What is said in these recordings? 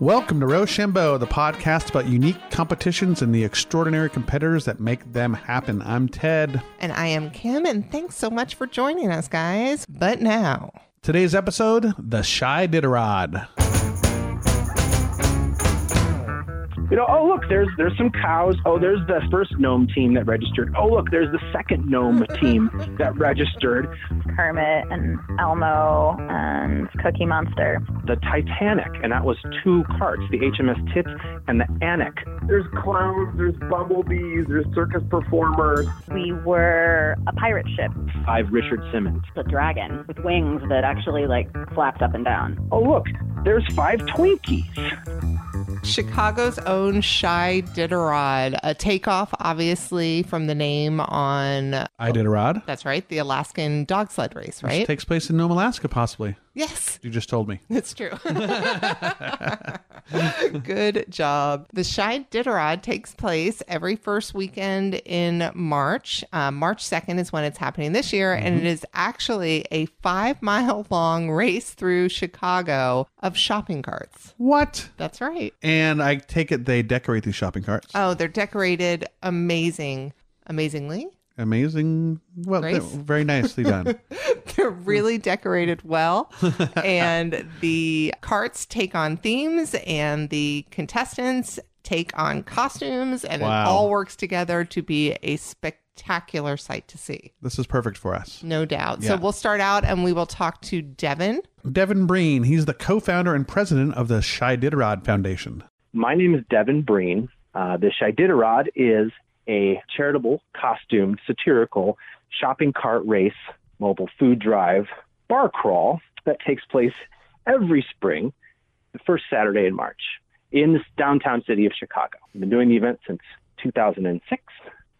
Welcome to Rochambeau, the podcast about unique competitions and the extraordinary competitors that make them happen. I'm Ted. And I am Kim, and thanks so much for joining us, guys. But now, Today's episode The Shiditarod. You know, oh look, there's there's some cows. Oh, there's the first gnome team that registered. Oh look, there's the second gnome team that registered. Kermit and Elmo and Cookie Monster. The Titanic, and that was two carts, the HMS Tits and the Anik. There's clowns, there's bumblebees, there's circus performers. We were a pirate ship, Five Richard Simmons. a dragon with wings that actually like flapped up and down. Oh look, there's five Twinkies. Chicago's own Shy Diderod, a takeoff, obviously, from the name on, Iditarod. that's right, the Alaskan dog sled race, Which right? takes place in Nome, Alaska, possibly. Yes, You just told me. it's true. Good job. The Shy Diderod takes place every first weekend in March. Uh, March 2nd is when it's happening this year, and it is actually a five mile long race through Chicago of shopping carts. What? That's right. And I take it they decorate these shopping carts. Oh, they're decorated amazing, amazingly. Amazing. Well, Grace? very nicely done. They're really decorated well, and the carts take on themes, and the contestants take on costumes, and Wow. it all works together to be a spectacular sight to see. this is perfect for us. No doubt. Yeah. So we'll start out, and we will talk to Devin. Devin Breen, he's the co founder and president of the Shiditarod Foundation. My name is Devin Breen. Uh, the Shiditarod is a charitable, costumed, satirical shopping cart race, mobile food drive, bar crawl that takes place every spring, the first Saturday in March, in the downtown city of Chicago. I've been doing the event since 2006.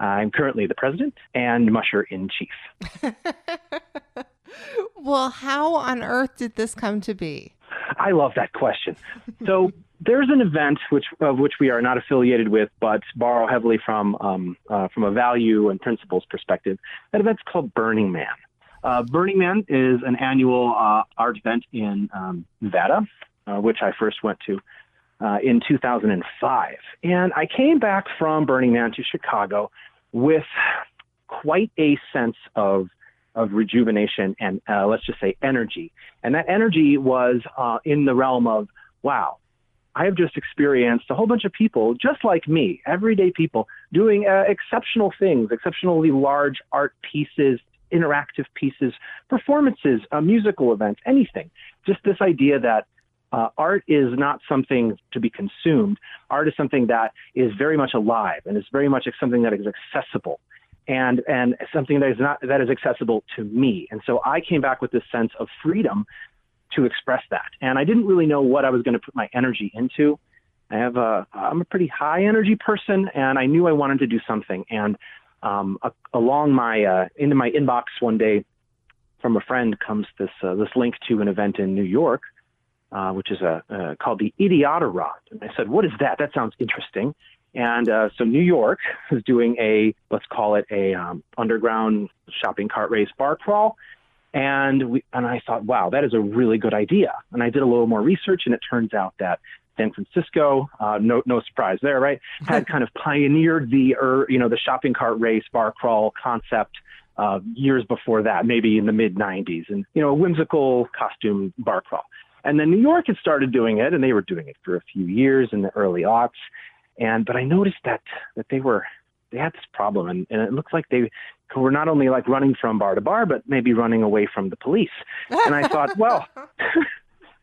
I'm currently the president and musher in chief. Well, how on earth did this come to be? I love that question. So there's an event which of which we are not affiliated with, but borrow heavily from um, uh, from a value and principles perspective. That event's called Burning Man. Uh, Burning Man is an annual uh, art event in um, Nevada, uh, which I first went to uh, in 2005, and I came back from Burning Man to Chicago with quite a sense of of rejuvenation and uh, let's just say energy. And that energy was in the realm of, wow, I have just experienced a whole bunch of people just like me, everyday people, doing uh, exceptional things, exceptionally large art pieces, interactive pieces, performances, uh, musical events, anything. Just this idea that uh, art is not something to be consumed. Art is something that is very much alive and is very much something that is accessible and and something that is not that is accessible to me. And so I came back with this sense of freedom to express that. And I didn't really know what I was going to put my energy into. I have a I'm a pretty high energy person, and I knew I wanted to do something. And um, a, along my uh, into my inbox one day from a friend comes this uh, this link to an event in New York, uh, which is a uh, called the Idiotarod. And I said, "What is that? That sounds interesting." And uh, so New York is doing a let's call it a um, underground shopping cart race bar crawl. And we and I thought, wow, that is a really good idea. And I did a little more research, and it turns out that San Francisco, uh, no no surprise there, right, had kind of pioneered the er, you know the shopping cart race bar crawl concept uh, years before that, maybe in the mid '90s, and you know a whimsical costume bar crawl. And then New York had started doing it, and they were doing it for a few years in the early aughts. And but I noticed that that they were they had this problem, and, and it looks like they were not only like running from bar to bar, but maybe running away from the police. And I thought, well,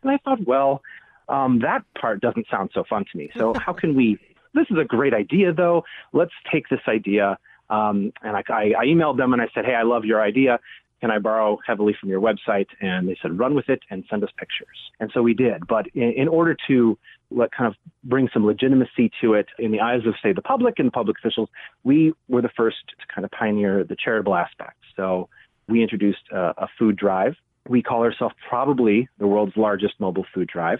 and I thought, well, um, that part doesn't sound so fun to me. So how can we? This is a great idea, though. Let's take this idea. Um, and I, I, I emailed them and I said, hey, I love your idea. Can I borrow heavily from your website? And they said, run with it and send us pictures. And so we did. But in, in order to let kind of bring some legitimacy to it in the eyes of, say, the public and public officials, we were the first to kind of pioneer the charitable aspect. So we introduced a, a food drive. We call ourselves probably the world's largest mobile food drive.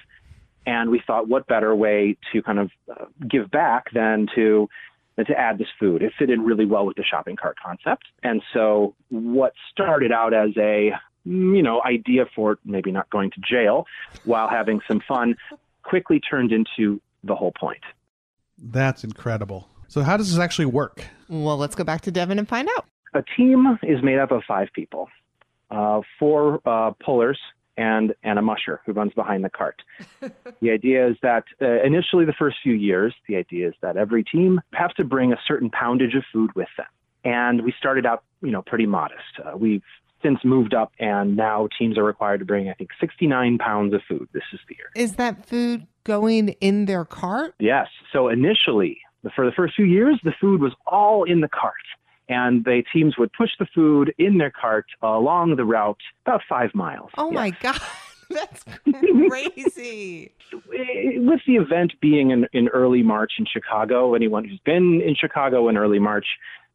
And we thought, what better way to kind of uh, give back than to than to add this food? It fit in really well with the shopping cart concept. And so, what started out as a you know idea for maybe not going to jail while having some fun quickly turned into the whole point. That's incredible. So, how does this actually work? Well, let's go back to Devin and find out. A team is made up of five people, uh, four uh, pullers and and a musher who runs behind the cart. the idea is that uh, initially, the first few years, the idea is that every team has to bring a certain poundage of food with them. And we started out, you know, pretty modest. Uh, we've since moved up, and now teams are required to bring, I think, 69 pounds of food. This is the year. Is that food going in their cart? Yes. So initially, for the first few years, the food was all in the cart. And the teams would push the food in their cart along the route about five miles. Oh Yes. my God. That's crazy. with the event being in, in early March in Chicago, anyone who's been in Chicago in early March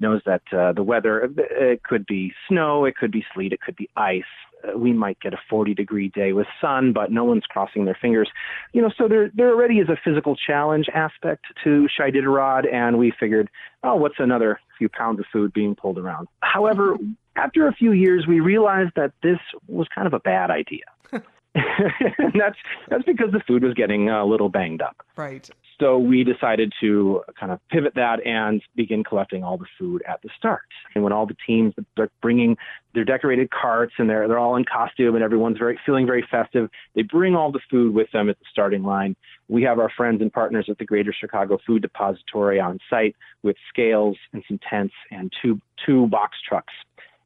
knows that uh, the weather it could be snow, it could be sleet, it could be ice. Uh, we might get a 40 degree day with sun, but no one's crossing their fingers. You know, so there there already is a physical challenge aspect to Shiditarod, and we figured, oh, what's another few pounds of food being pulled around? However, after a few years, we realized that this was kind of a bad idea. and that's that's because the food was getting a little banged up. Right. So we decided to kind of pivot that and begin collecting all the food at the start. And when all the teams are bringing their decorated carts and they're they're all in costume and everyone's very feeling very festive, they bring all the food with them at the starting line. We have our friends and partners at the Greater Chicago Food Depository on site with scales and some tents and two two box trucks.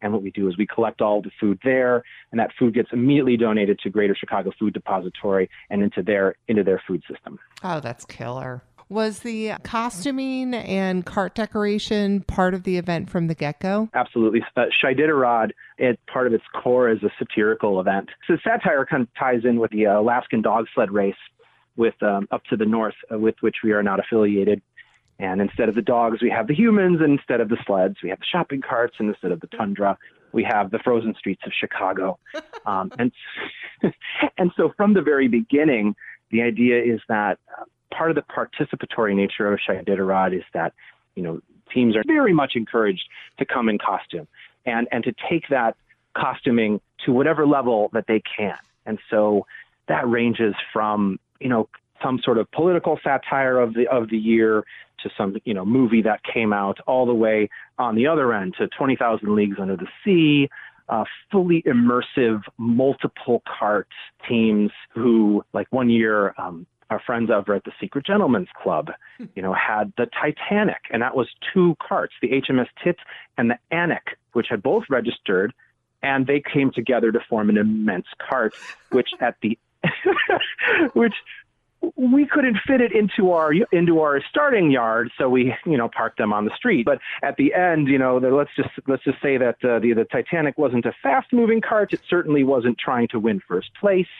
And what we do is we collect all the food there, and that food gets immediately donated to Greater Chicago Food Depository and into their into their food system. Oh, that's killer. Was the costuming and cart decoration part of the event from the get go? Absolutely. Uh, Shiditarod, it, part of its core is a satirical event. So satire kind of ties in with the uh, Alaskan dog sled race with um, up to the north, uh, with which we are not affiliated. And instead of the dogs, we have the humans, and instead of the sleds, we have the shopping carts, and instead of the tundra, we have the frozen streets of Chicago. Um, and and so from the very beginning, the idea is that uh, part of the participatory nature of Shiditarod is that you know teams are very much encouraged to come in costume and and to take that costuming to whatever level that they can. And so that ranges from you know some sort of political satire of the of the year to some you know movie that came out all the way on the other end to 20,000 Leagues Under the Sea, uh, fully immersive multiple cart teams who like one year um, our friends over at the Secret Gentlemen's Club, you know, had the Titanic, and that was two carts, the HMS Tit and the Anik, which had both registered, and they came together to form an immense cart, which at the which we couldn't fit it into our into our starting yard, so we you know parked them on the street. But at the end, you know, the, let's just let's just say that uh, the the Titanic wasn't a fast moving cart. It certainly wasn't trying to win first place.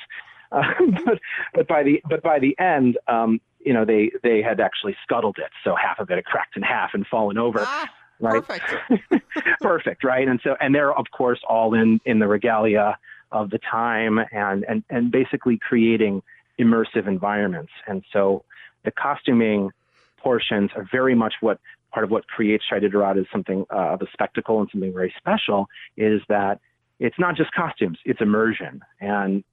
Uh, but but by the but by the end, um, you know, they they had actually scuttled it, so half of it had cracked in half and fallen over. Ah, right? perfect. Perfect, right? And so and they're of course all in in the regalia of the time and and and basically creating immersive environments. And so the costuming portions are very much what part of what creates Shiditarod is something uh, of a spectacle and something very special is that it's not just costumes, it's immersion. And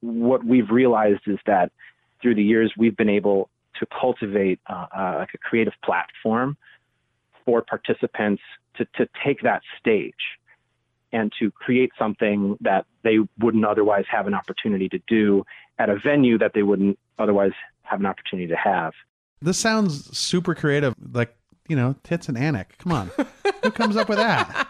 what we've realized is that through the years we've been able to cultivate uh, uh, like a creative platform for participants to, to take that stage and to create something that they wouldn't otherwise have an opportunity to do at a venue that they wouldn't otherwise have an opportunity to have. This sounds super creative, like you know, tits and Anik. Come on, who comes up with that?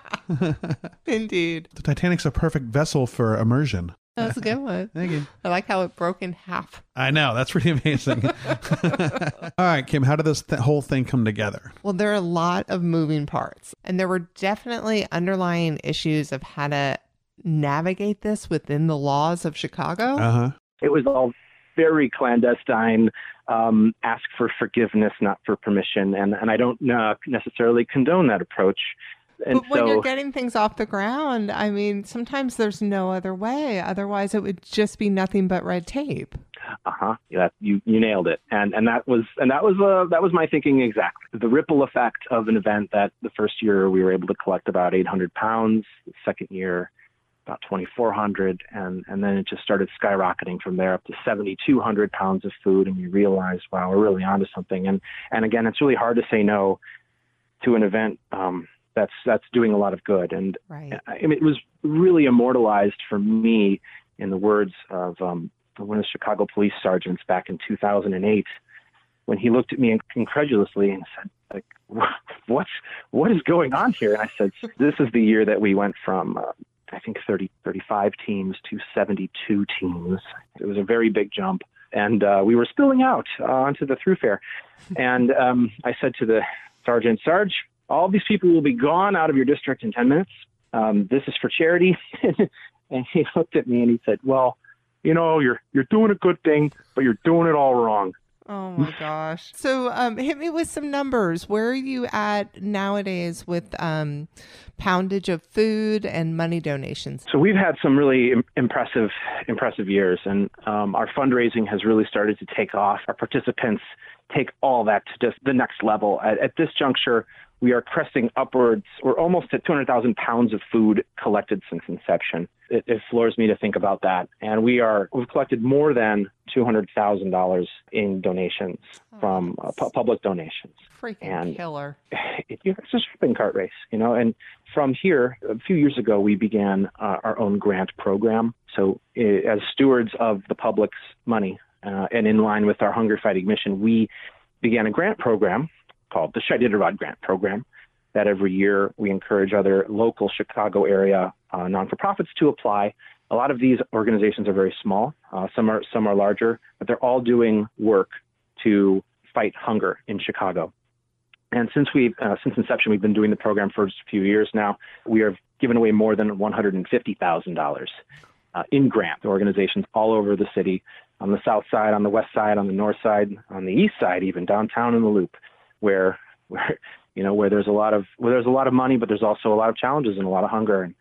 Indeed. The Titanic's a perfect vessel for immersion. That's a good one. Thank you. I like how it broke in half. I know that's pretty amazing. All right, Kim, how did this th- whole thing come together? Well, there are a lot of moving parts, and there were definitely underlying issues of how to navigate this within the laws of Chicago. Uh huh. It was all very clandestine, um, ask for forgiveness, not for permission. And, and I don't uh, necessarily condone that approach. And but when so, you're getting things off the ground, I mean, sometimes there's no other way. Otherwise, it would just be nothing but red tape. uh huh, yeah, you you nailed it. And and that was and that was uh, that was my thinking exactly. The ripple effect of an event that the first year we were able to collect about 800 pounds. The second year about 2,400, and and then it just started skyrocketing from there up to 7,200 pounds of food, and we realized, wow, we're really onto something. And and again, it's really hard to say no to an event um, that's that's doing a lot of good. And Right. I mean, it was really immortalized for me in the words of um, one of the Chicago police sergeants back in 2008 when he looked at me incredulously and said, like, what's, what is going on here? And I said, this is the year that we went from, uh, I think 30, 35 teams to 72 teams. It was a very big jump. And uh, we were spilling out uh, onto the throughfare. And um, I said to the sergeant, Sarge, all these people will be gone out of your district in 10 minutes. Um, this is for charity. and he looked at me and he said, well, you know, you're, you're doing a good thing, but you're doing it all wrong. Oh my gosh. So um, hit me with some numbers. Where are you at nowadays with um, poundage of food and money donations? So we've had some really Im- impressive, impressive years, and um, our fundraising has really started to take off. Our participants take all that to just the next level. At, at this juncture, we are cresting upwards. We're almost at 200,000 pounds of food collected since inception. It, it floors me to think about that. And we are we've collected more than $200,000 in donations from uh, pu- public donations Freaking And- killer. it, it's a shopping cart race, you know. And from here, a few years ago, we began uh, our own grant program. So, uh, as stewards of the public's money, uh, and in line with our hunger fighting mission, we began a grant program called the Shiditarod Grant Program. That every year we encourage other local Chicago area uh, non-for-profits to apply. A lot of these organizations are very small. Uh, some are some are larger, but they're all doing work to fight hunger in Chicago. And since we uh, since inception, we've been doing the program for just a few years now. We have given away more than one hundred and fifty thousand dollars uh, in grant to organizations all over the city, on the south side, on the west side, on the north side, on the east side, even downtown in the Loop, where where you know where there's a lot of where there's a lot of money, but there's also a lot of challenges and a lot of hunger, and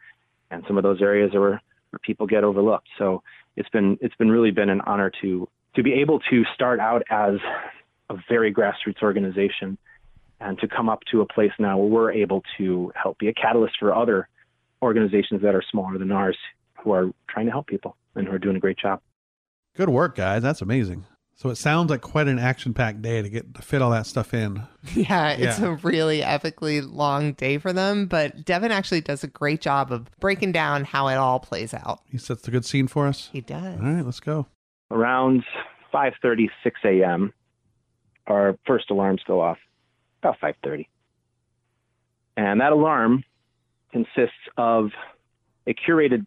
and some of those areas are where, where people get overlooked. So it's been it's been really been an honor to to be able to start out as a very grassroots organization and to come up to a place now where we're able to help be a catalyst for other organizations that are smaller than ours who are trying to help people and who are doing a great job. Good work, guys. That's amazing. So it sounds like quite an action-packed day to get to fit all that stuff in. Yeah, it's Yeah. a really epically long day for them, but Devin actually does a great job of breaking down how it all plays out. He sets the good scene for us. He does. All right, let's go. Around 5:30, 6 a.m., our first alarms go off. About 5:30, and that alarm consists of a curated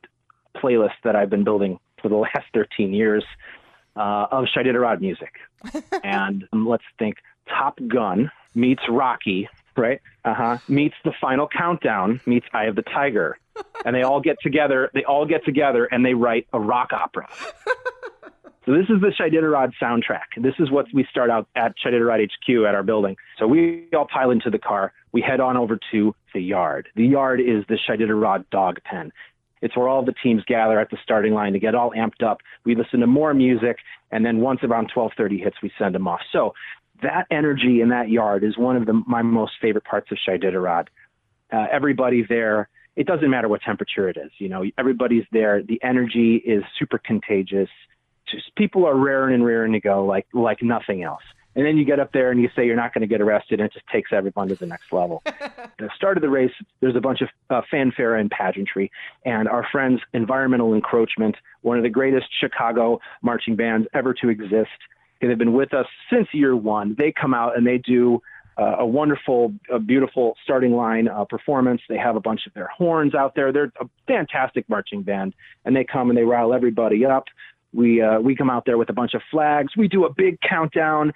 playlist that I've been building for the last 13 years uh, of Shiditarod music. and um, let's think Top Gun meets Rocky, right? Uh huh. Meets the final countdown, meets Eye of the Tiger. And they all get together, they all get together and they write a rock opera. So this is the Shiditarod soundtrack. This is what we start out at Shiditarod HQ at our building. So we all pile into the car. We head on over to the yard. The yard is the Shiditarod dog pen. It's where all the teams gather at the starting line to get all amped up. We listen to more music, and then once around 12:30 hits, we send them off. So that energy in that yard is one of the, my most favorite parts of Shai Uh, everybody there, it doesn't matter what temperature it is. You know, everybody's there. The energy is super contagious. Just people are raring and raring to go like like nothing else. And then you get up there and you say you're not going to get arrested, and it just takes everyone to the next level. the start of the race, there's a bunch of uh, fanfare and pageantry, and our friends, Environmental Encroachment, one of the greatest Chicago marching bands ever to exist. They've been with us since year one. They come out and they do uh, a wonderful, a beautiful starting line uh, performance. They have a bunch of their horns out there. They're a fantastic marching band, and they come and they rile everybody up. We uh, we come out there with a bunch of flags. We do a big countdown.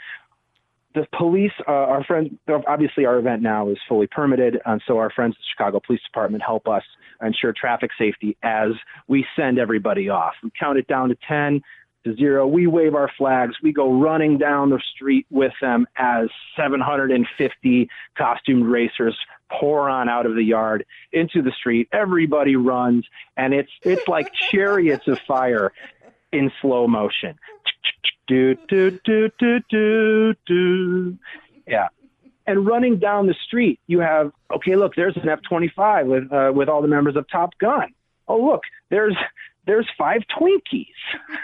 The police, uh, our friends, obviously our event now is fully permitted, and so our friends at the Chicago Police Department help us ensure traffic safety as we send everybody off. We count it down to ten to zero. We wave our flags. We go running down the street with them as 750 costumed racers pour on out of the yard into the street. Everybody runs, and it's it's like chariots of fire in slow motion. Do do do do do do. Yeah. And running down the street, you have okay. Look, there's an F-25 with uh, with all the members of Top Gun oh look, there's there's five Twinkies.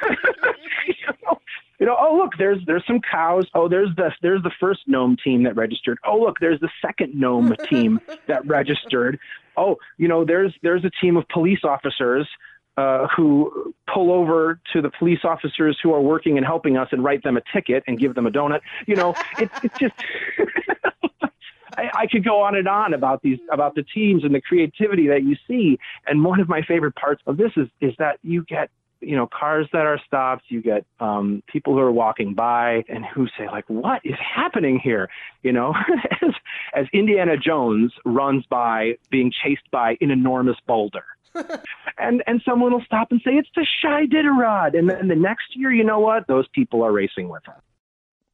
you, know? you know, oh look, there's there's some cows. Oh, there's the there's the first gnome team that registered. Oh look, there's the second gnome team that registered. Oh, you know, there's there's a team of police officers uh, who pull over to the police officers who are working and helping us and write them a ticket and give them a donut. You know, it's it's just. I, I could go on and on about these about the teams and the creativity that you see. And one of my favorite parts of this is is that you get you know cars that are stopped you get um people who are walking by and who say like what is happening here you know as as indiana jones runs by being chased by an enormous boulder and and someone will stop and say it's the Shiditarod and then the next year you know what those people are racing with us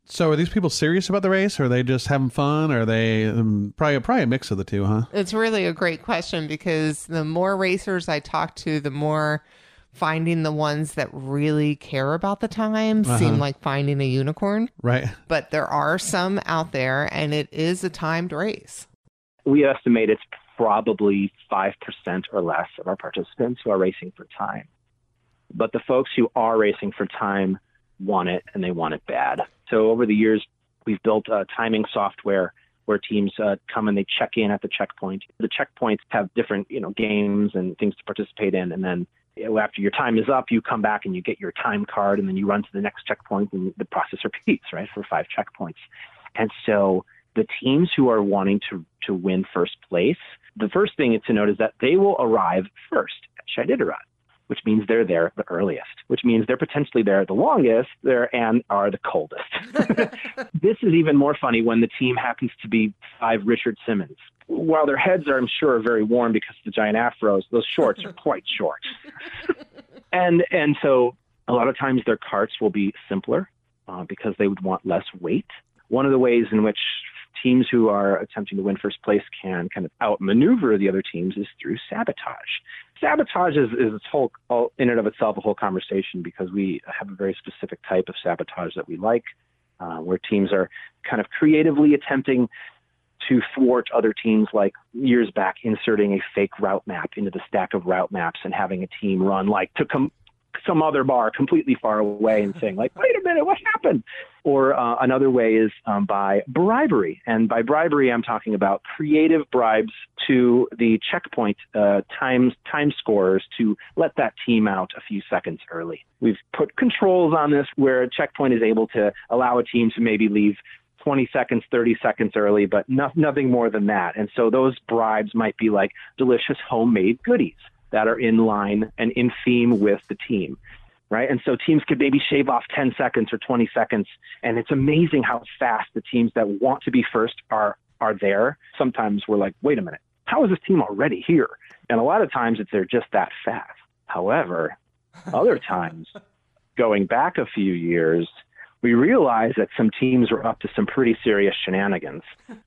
So are these people serious about the race? Or are they just having fun? Or are they um, probably probably a mix of the two, huh? It's really a great question because the more racers I talk to, the more finding the ones that really care about the time seem like finding a unicorn. Right. But there are some out there, and it is a timed race. we estimate it's probably 5% or less of our participants who are racing for time. But the folks who are racing for time want it and they want it bad. So over the years, we've built uh, timing software where teams uh, come and they check in at the checkpoint. The checkpoints have different, you know, games and things to participate in, and then after your time is up, you come back and you get your time card, and then you run to the next checkpoint, and the process repeats, right, for five checkpoints. And so the teams who are wanting to to win first place, the first thing to note is that they will arrive first at Shiditarod, which means they're there the earliest, which means they're potentially there the longest, there and are the coldest. this is even more funny when the team happens to be five Richard Simmons. While their heads are, I'm sure, very warm because of the giant afros, those shorts are quite short. and and so a lot of times their carts will be simpler uh, because they would want less weight. One of the ways in which teams who are attempting to win first place can kind of outmaneuver the other teams is through sabotage. Sabotage is, is whole, all, in and of itself a whole conversation because we have a very specific type of sabotage that we like, uh, where teams are kind of creatively attempting to thwart other teams, like years back, inserting a fake route map into the stack of route maps and having a team run like to come some other bar completely far away and saying like, wait a minute, what happened? Or uh, another way is um, by bribery. And by bribery, I'm talking about creative bribes to the checkpoint uh, time, time scorers to let that team out a few seconds early. We've put controls on this where a checkpoint is able to allow a team to maybe leave 20 seconds, 30 seconds early, but no, nothing more than that. And so those bribes might be like delicious homemade goodies that are in line and in theme with the team. Right. And so teams could maybe shave off 10 seconds or 20 seconds. And it's amazing how fast the teams that want to be first are, are there. Sometimes we're like, wait a minute, how is this team already here? And a lot of times it's they're just that fast. However, other times, going back a few years, we realized that some teams were up to some pretty serious shenanigans.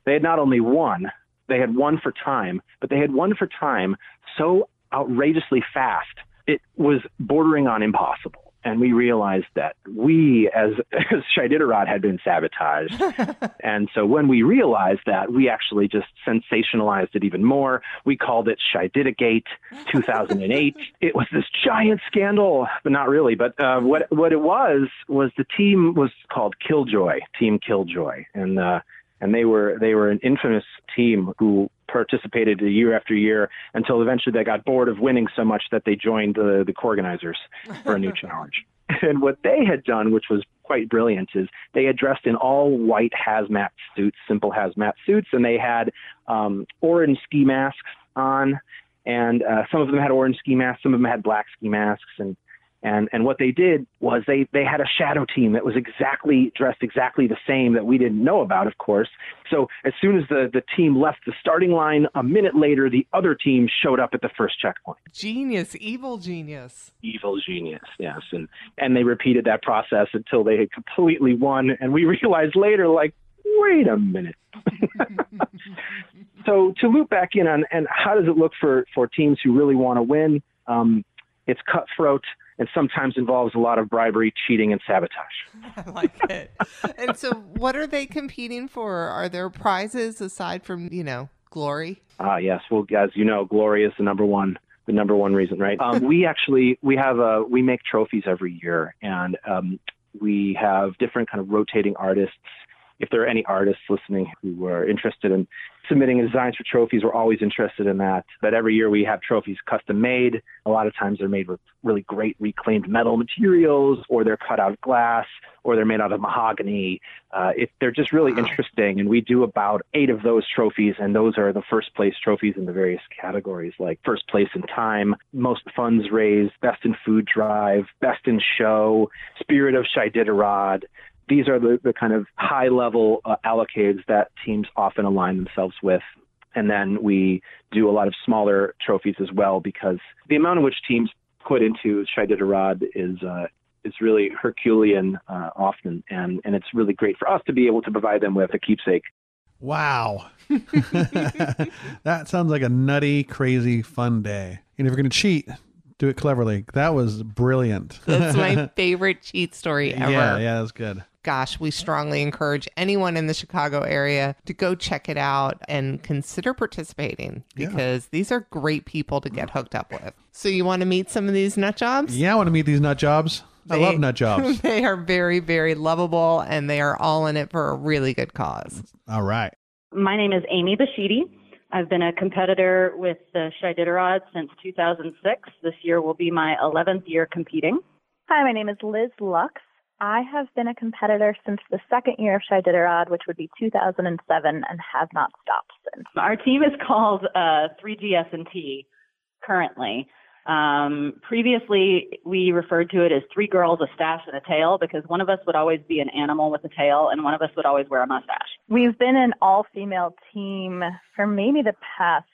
They had not only won, they had won for time, but they had won for time so outrageously fast, it was bordering on impossible. And we realized that we, as, as had been sabotaged. and so when we realized that, we actually just sensationalized it even more. We called it Shiditagate 2008. it was this giant scandal, but not really. But uh, what, what it was, was the team was called Killjoy, Team Killjoy. And, uh, and they were they were an infamous team who participated year after year until eventually they got bored of winning so much that they joined the the organizers for a new challenge. And what they had done, which was quite brilliant, is they had dressed in all white hazmat suits, simple hazmat suits, and they had um, orange ski masks on. And uh, some of them had orange ski masks, some of them had black ski masks, and and and what they did was they they had a shadow team that was exactly dressed exactly the same that we didn't know about, of course. So as soon as the the team left the starting line, a minute later, the other team showed up at the first checkpoint. Genius, evil genius. Evil genius, yes, and and they repeated that process until they had completely won. And we realized later, like, wait a minute. so to loop back in on and how does it look for for teams who really want to win? Um, it's cutthroat and sometimes involves a lot of bribery, cheating, and sabotage. I like it. and so, what are they competing for? Are there prizes aside from, you know, glory? Ah, yes. Well, as you know, glory is the number one the number one reason, right? Um, we actually we have a we make trophies every year, and um, we have different kind of rotating artists. If there are any artists listening who are interested in submitting designs for trophies, we're always interested in that. But every year we have trophies custom made. A lot of times they're made with really great reclaimed metal materials, or they're cut out of glass, or they're made out of mahogany. Uh, it, they're just really Wow. interesting, and we do about eight of those trophies, and those are the first place trophies in the various categories, like first place in time, most funds raised, best in food drive, best in show, spirit of Shiditarod. These are the, the kind of high level uh, allocades that teams often align themselves with. And then we do a lot of smaller trophies as well because the amount in which teams put into Shiditarod is uh, is really Herculean uh, often, and and it's really great for us to be able to provide them with a keepsake. Wow. that sounds like a nutty, crazy, fun day. And if you're going to cheat, do it cleverly. That was brilliant. That's my favorite cheat story ever. Yeah, yeah, that's good. Gosh, we strongly encourage anyone in the Chicago area to go check it out and consider participating Yeah. because these are great people to get hooked up with. So, you want to meet some of these nut jobs? Yeah, I want to meet these nut jobs. I love nut jobs. they are very, very lovable and they are all in it for a really good cause. All right. My name is Amy Bashidi. I've been a competitor with the Shiditarod since 2006. This year will be my 11th year competing. Hi, my name is Liz Lux. I have been a competitor since the second year of Shiditarod, which would be 2007, and have not stopped since. Our team is called uh, 3GS&T currently. Um, previously, we referred to it as three girls, a stash, and a tail because one of us would always be an animal with a tail, and one of us would always wear a mustache. We've been an all female team for maybe the past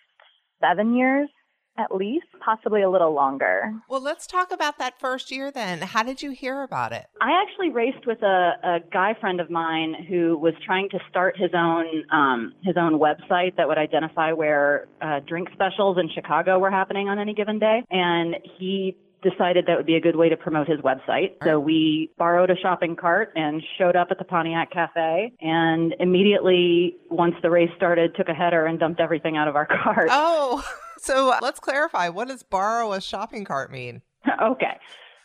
seven years at least, possibly a little longer. Well, let's talk about that first year then. How did you hear about it? I actually raced with a, a guy friend of mine who was trying to start his own um, his own website that would identify where uh, drink specials in Chicago were happening on any given day, and he decided that would be a good way to promote his website. So we borrowed a shopping cart and showed up at the Pontiac Cafe, and immediately once the race started, took a header and dumped everything out of our cart. Oh, so let's clarify. What does borrow a shopping cart mean? okay.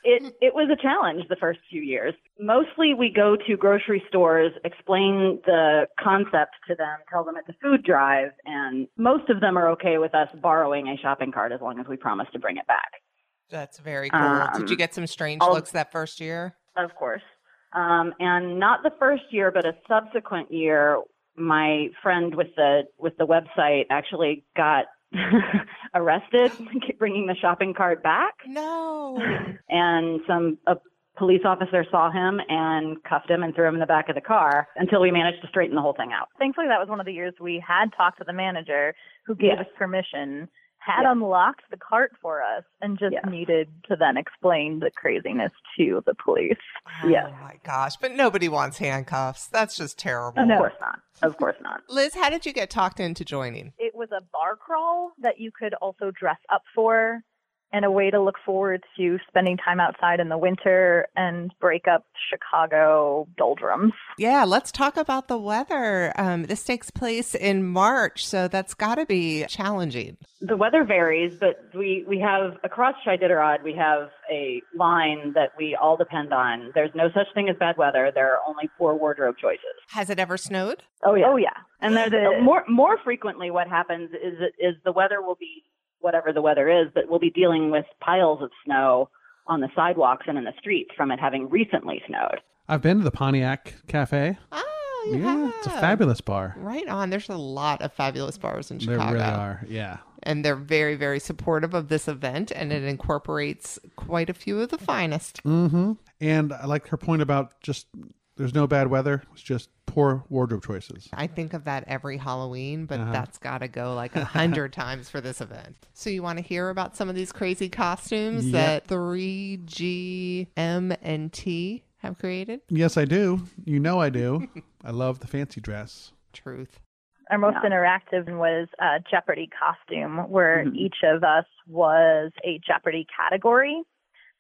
It it was a challenge the first few years. Mostly we go to grocery stores, explain the concept to them, tell them it's a food drive, and most of them are okay with us borrowing a shopping cart as long as we promise to bring it back. That's very cool. did Um, you get some strange I'll- looks that first year? Of course. Um, and not the first year, but a subsequent year, my friend with the with the website actually got arrested bringing the shopping cart back. No. and some a police officer saw him and cuffed him and threw him in the back of the car until we managed to straighten the whole thing out. Thankfully, that was one of the years we had talked to the manager who gave Yes. us permission, had Yes. unlocked the cart for us, and just Yes. needed to then explain the craziness to the police. Yes. Oh my gosh. But nobody wants handcuffs. That's just terrible. Of course not. Of course not. Liz, how did you get talked into joining? It was a bar crawl that you could also dress up for and a way to look forward to spending time outside in the winter and break up Chicago doldrums. Yeah, let's talk about the weather. Um, this takes place in March, so that's got to be challenging. The weather varies, but we, we have across Shiditarod, we have a line that we all depend on. There's no such thing as bad weather. There are only poor wardrobe choices. Has it ever snowed? Oh yeah. Oh, yeah. And there's The- more more frequently what happens is is the weather will be whatever the weather is, but we'll be dealing with piles of snow on the sidewalks and in the streets from it having recently snowed. I've been to the Pontiac Cafe. Oh, you Yeah, have. it's a fabulous bar. Right on. There's a lot of fabulous bars in Chicago. They really are. Yeah. And they're very, very supportive of this event, and it incorporates quite a few of the finest. Mm-hmm. And I like her point about just there's no bad weather. It's just poor wardrobe choices. I think of that every Halloween, but Uh-huh. that's got to go like a hundred times for this event. So you want to hear about some of these crazy costumes Yeah. that 3GM and T have created? Yes, I do. You know I do. I love the fancy dress. Truth. Our most Yeah. interactive was a Jeopardy costume, where Mhm. each of us was a Jeopardy category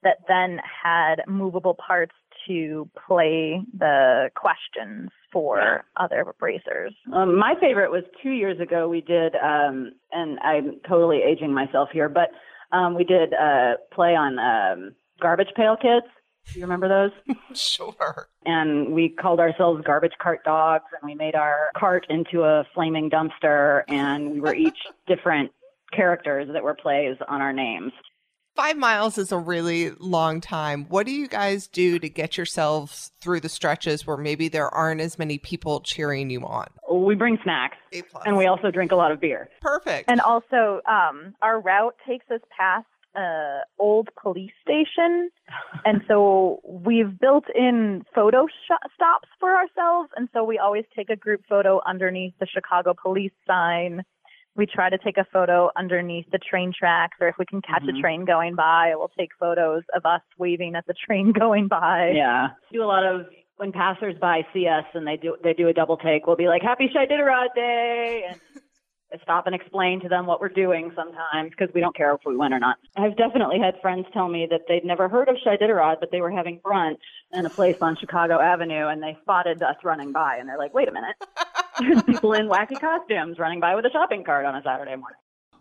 that then had movable parts to play the questions for other racers. Um, my favorite was two years ago. We did, um, and I'm totally aging myself here, but Um, we did a play on um, Garbage Pail Kids. Do you remember those? Sure. and we called ourselves Garbage Cart Dogs, and we made our cart into a flaming dumpster, and we were each different characters that were plays on our names. Five miles is a really long time. What do you guys do to get yourselves through the stretches where maybe there aren't as many people cheering you on? We bring snacks, A plus. and we also drink a lot of beer. Perfect. And also, um, our route takes us past a old police station, and so we've built in photo sh- stops for ourselves, and so we always take a group photo underneath the Chicago police sign. We try to take a photo underneath the train tracks, or if we can catch Mhm. a train going by, we'll take photos of us waving at the train going by. Yeah, do a lot of when passersby see us and they do they do a double take. We'll be like, "Happy Shiditarod Day," and I stop and explain to them what we're doing sometimes because we don't care if we win or not. I've definitely had friends tell me that they'd never heard of Shiditarod, but they were having brunch in a place on Chicago Avenue and they spotted us running by and they're like, "Wait a minute." There's people in wacky costumes running by with a shopping cart on a Saturday morning.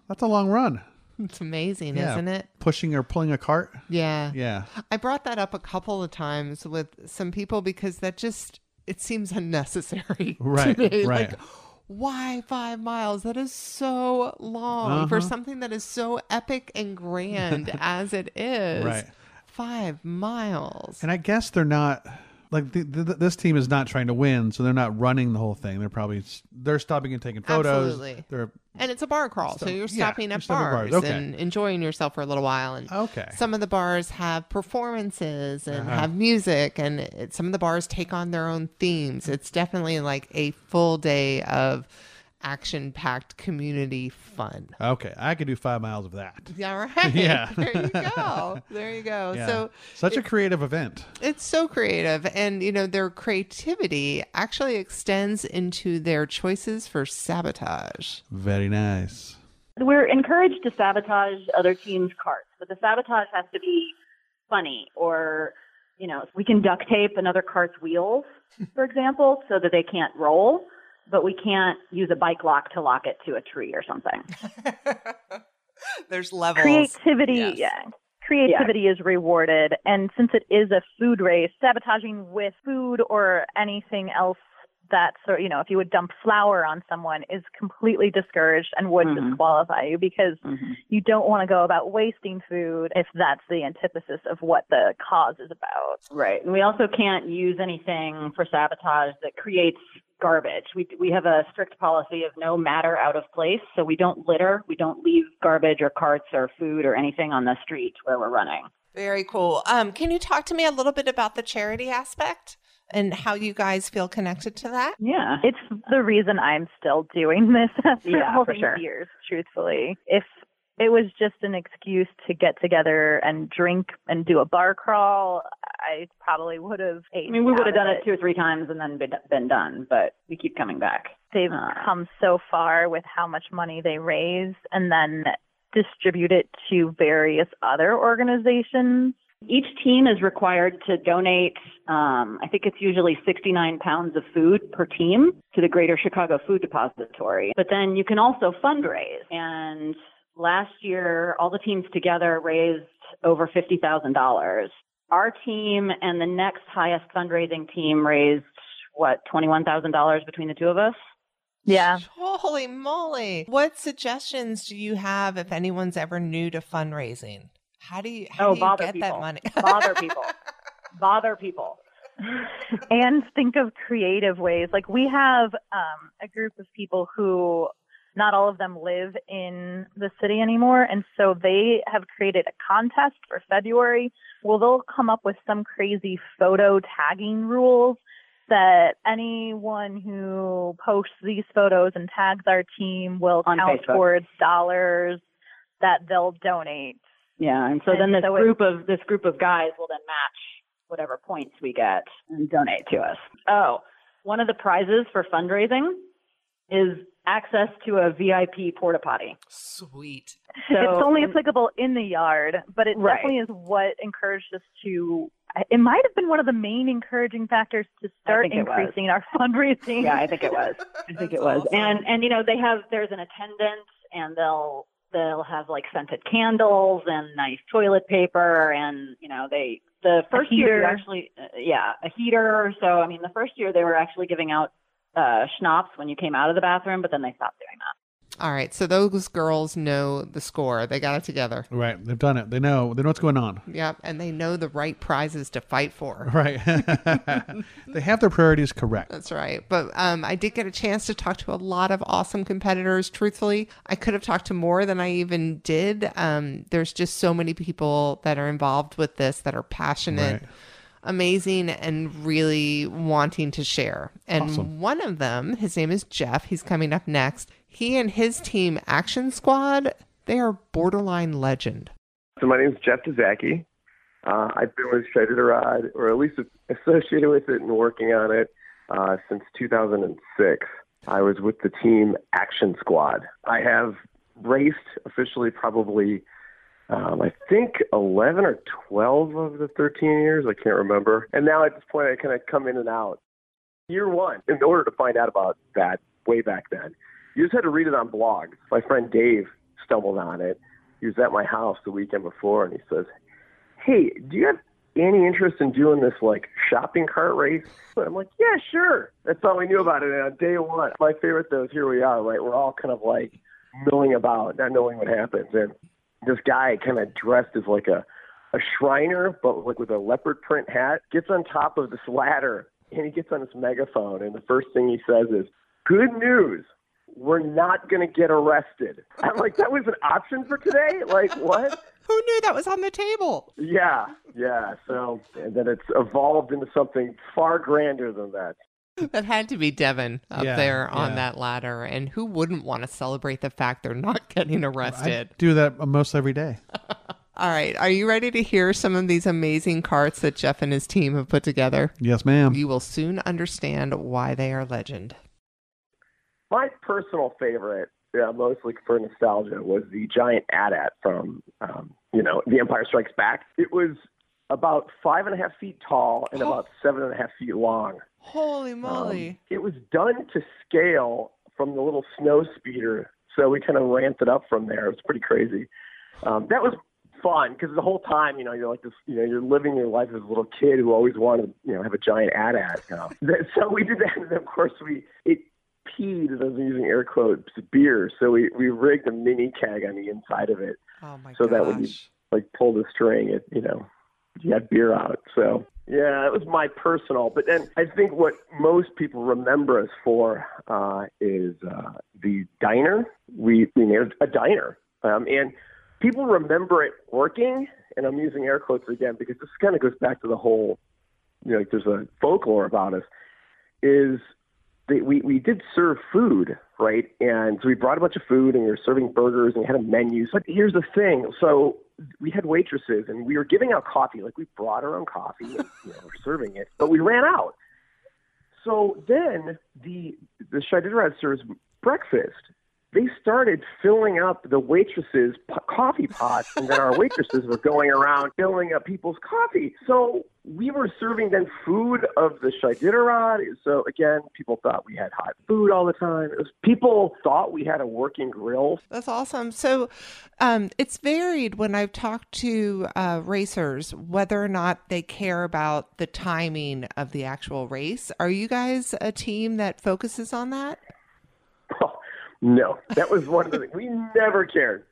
That's a long run. it's amazing, Yeah. isn't it? Pushing or pulling a cart. Yeah. Yeah. I brought that up a couple of times with some people because that just it seems unnecessary Right, to me. right. Like, why five miles? That is so long for Uh-huh. something that is so epic and grand as it is. Right. Five miles. And I guess they're not like the, the, this team is not trying to win, so they're not running the whole thing. They're probably they're stopping and taking photos. Absolutely. They're And it's a bar crawl, so So- you're yeah, stopping you're at stopping bars, bars, okay. and enjoying yourself for a little while. And okay. some of the bars have performances and Uh-huh. have music, and it, some of the bars take on their own themes. It's definitely like a full day of action-packed community fun. Okay, I could do five miles of that. Yeah, right. Yeah. there you go. There you go. Yeah. So Such a creative event. it's so creative, and you know their creativity actually extends into their choices for sabotage. Very nice. We're encouraged to sabotage other teams' carts, but the sabotage has to be funny or, you know, we can duct tape another cart's wheels, for example, so that they can't roll, but we can't use a bike lock to lock it to a tree or something. There's levels. creativity Yes. yeah creativity is rewarded and since it is a food race sabotaging with food or anything else that sort you know if you would dump flour on someone is completely discouraged and would Mhm. disqualify you because Mm-hmm. you don't want to go about wasting food if that's the antithesis of what the cause is about Right. And we also can't use anything for sabotage that creates garbage. We we have a strict policy of no matter out of place, so we don't litter, we don't leave garbage or carts or food or anything on the street where we're running. Very cool. Um, can you talk to me a little bit about the charity aspect and how you guys feel connected to that? Yeah. it's the reason i'm still doing this after Yeah, all for these sure. years truthfully if it was just an excuse to get together and drink and do a bar crawl i probably would have I mean, we would have done it two or three times and then been, been done, but we keep coming back. they've Uh, come so far with how much money they raise and then distribute it to various other organizations. Each team is required to donate, um, I think it's usually 69 pounds of food per team to the Greater Chicago Food Depository. But then you can also fundraise. And last year, all the teams together raised over $50,000. Our team and the next highest fundraising team raised, what, $21,000 between the two of us? Yeah. Holy moly. What suggestions do you have if anyone's ever new to fundraising? How do you, how Oh, do you bother get people. that money? Bother people. Bother people. and think of creative ways. Like we have um, a group of people who not all of them live in the city anymore, and so they have created a contest for February. Well, they'll come up with some crazy photo tagging rules that anyone who posts these photos and tags our team will On count Facebook. towards dollars that they'll donate. Yeah, and so And then this so group of this group of guys will then match whatever points we get and donate to us. Oh, one of the prizes for fundraising is access to a VIP porta potty. Sweet. So it's only applicable in the yard, but it Right. definitely is what encouraged us to. It might have been one of the main encouraging factors to start think it was. increasing our fundraising. yeah, I think it was. I think it was. And and you know they have there's an attendant and they'll they'll have like scented candles and nice toilet paper, and you know they the first year actually uh, yeah a heater. So I mean the first year they were actually giving out uh, schnapps when you came out of the bathroom, but then they stopped doing that. All right, so those girls know the score. They got it together. Right. They've done it. They know. They know what's going on. Yep, and they know the right prizes to fight for. Right. they have their priorities correct. That's right. But um, I did get a chance to talk to a lot of awesome competitors. Truthfully, I could have talked to more than I even did. Um, there's just so many people that are involved with this that are passionate. Right. Amazing and really wanting to share. And Awesome. one of them, his name is Jeff. He's coming up next. He and his team, Action Squad, they are borderline legend. So my name is Jeff Dezaki. Uh, I've been with Chiditarod, or at least associated with it and working on it uh, since 2006. I was with the team Action Squad. I have raced officially probably, um, I think, 11 or 12 of the 13 years. I can't remember. And now at this point, I kind of come in and out. Year one, in order to find out about that way back then, you just had to read it on blogs. My friend Dave stumbled on it he was at my house the weekend before and he says, Hey, do you have any interest in doing this like shopping cart race? I'm like, Yeah, sure. That's all we knew about it. And on day one, my favorite though is here we are, right? We're all kind of like milling about, not knowing what happens. And this guy kind of dressed as like a, a Shriner, but like with a leopard print hat, gets on top of this ladder and he gets on his megaphone. And the first thing he says is, Good news we're not going to get arrested. I'm like, that was an option for today? Like, what? Who knew that was on the table? Yeah, yeah. So, and then it's evolved into something far grander than that. That had to be Devin up Yeah, there on yeah. that ladder. And who wouldn't want to celebrate the fact they're not getting I arrested? do that almost every day. All right. Are you ready to hear some of these amazing carts that Jeff and his team have put together? Yes, ma'am. You will soon understand why they are legend. My personal favorite, yeah, mostly for nostalgia, was the giant AT-AT from, um, you know, The Empire Strikes Back. It was about five and a half feet tall and about seven and a half feet long. Holy Um, moly. it was done to scale from the little snow speeder, so we kind of ramped it up from there. It was pretty crazy. Um, that was fun because the whole time, you know, you're like this, you know, you're living your life as a little kid who always wanted, to, you know, have a giant. You know. So we did that, and then of course we it peed, as I'm using air quotes, beer. So we we rigged a mini keg on the inside of it, oh my so gosh. that when you like pull the string, it you know, you had beer out. So yeah, it was my personal. But then I think what most people remember us for uh, is uh, the diner. We we made a diner, um, and people remember it working. And I'm using air quotes again because this kind of goes back to the whole, you know, like there's a folklore about us. Is that we we did serve food, right? And so we brought a bunch of food, and we were serving burgers, and we had a menu. But here's the thing: so we had waitresses, and we were giving out coffee. Like we brought our own coffee, and you know, we're serving it, but we ran out. So then the the Chiditarod serves breakfast. They started filling up the waitresses' p- coffee pots, and then our waitresses were going around filling up people's coffee. So we were serving them food of the Chiditarod. So again, people thought we had hot food all the time. Was, people thought we had a working grill. That's awesome. So um, it's varied when I've talked to uh, racers whether or not they care about the timing of the actual race. Are you guys a team that focuses on that? No, that was one of the things we never cared.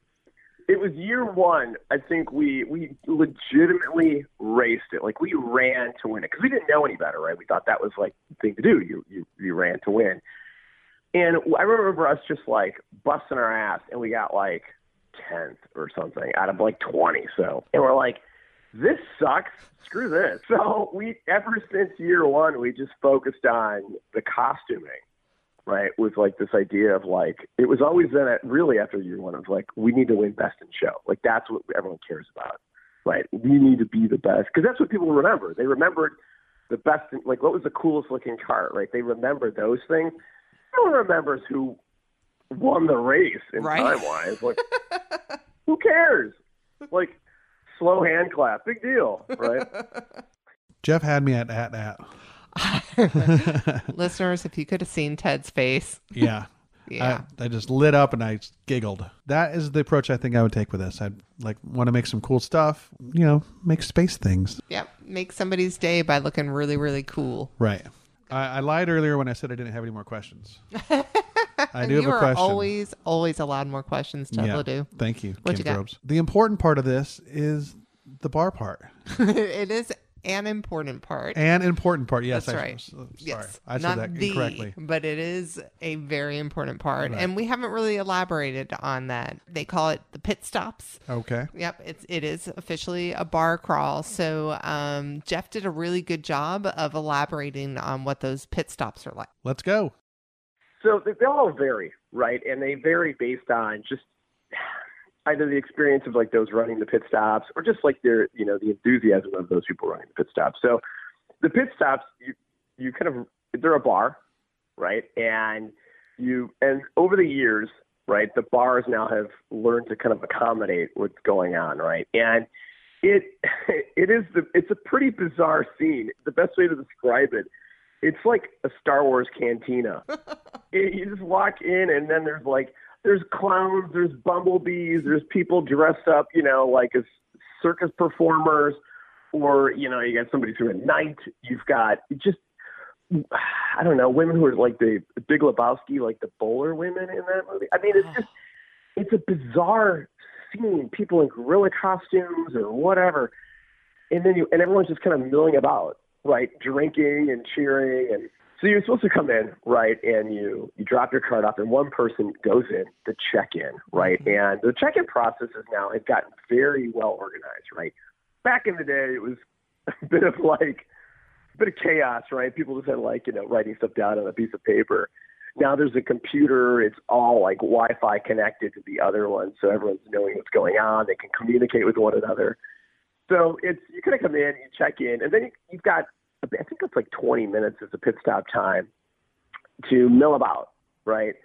It was year one. I think we we legitimately raced it. Like we ran to win it because we didn't know any better, right? We thought that was like the thing to do. You you you ran to win. And I remember us just like busting our ass, and we got like tenth or something out of like twenty. So, and we're like, this sucks. Screw this. So we ever since year one, we just focused on the costuming right? With like this idea of like it was always then at really after year one of like we need to win best in show. Like that's what everyone cares about, right? We need to be the best because that's what people remember. They remembered the best, in, like what was the coolest looking car, right? They remember those things. No one remembers who won the race in Right. time wise. Like who cares? Like slow hand clap, big deal, right? Jeff had me at at at. Listeners, if you could have seen Ted's face. Yeah. Yeah. I, I just lit up and I giggled. That is the approach I think I would take with this. I'd like want to make some cool stuff, you know, make space things. Yep. Make somebody's day by looking really, really cool. Right. I, I lied earlier when I said I didn't have any more questions. I do you have a are question. always, always allowed more questions, yeah. do. Thank you, What Kim you got? The important part of this is the bar part. it is an important part. An important part. Yes, That's I, right. Sorry, yes. I said Not that the, incorrectly. but it is a very important part. Right. And we haven't really elaborated on that. They call it the pit stops. Okay. Yep, it's it is officially a bar crawl. So um, Jeff did a really good job of elaborating on what those pit stops are like. Let's go. So they, they all vary, right? And they vary based on just either the experience of like those running the pit stops or just like their, you know, the enthusiasm of those people running the pit stops. So the pit stops, you, you kind of, they're a bar, right? And you, and over the years, right, the bars now have learned to kind of accommodate what's going on, right? And it, it is the, it's a pretty bizarre scene. The best way to describe it, it's like a Star Wars cantina it, you just walk in and then there's like there's clowns, there's bumblebees, there's people dressed up, you know, like as circus performers, or you know, you got somebody through a night. You've got just I don't know, women who are like the Big Lebowski, like the bowler women in that movie. I mean, it's just it's a bizarre scene. People in gorilla costumes or whatever, and then you and everyone's just kind of milling about, right, drinking and cheering and so you're supposed to come in, right, and you you drop your card off, and one person goes in to check in, right, mm-hmm. and the check-in process is now has gotten very well organized, right. Back in the day, it was a bit of like a bit of chaos, right? People just had like you know writing stuff down on a piece of paper. Now there's a computer. It's all like Wi-Fi connected to the other one, so everyone's knowing what's going on. They can communicate with one another. So it's you kind of come in, you check in, and then you, you've got I think it's like 20 minutes as a pit stop time to mill about, right?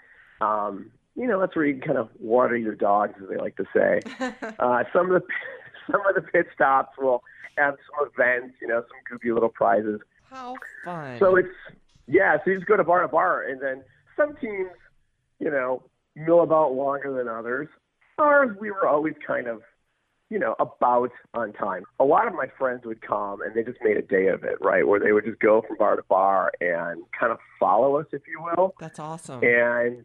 Um, you know, that's where you can kind of water your dogs, as they like to say. Uh, some of the some of the pit stops will have some events, you know, some goofy little prizes. How fun. So it's yeah, so you just go to bar to bar, and then some teams, you know, mill about longer than others. Ours, we were always kind of, you know, about on time. A lot of my friends would come, and they just made a day of it, right? Where they would just go from bar to bar and kind of follow us, if you will. That's awesome. And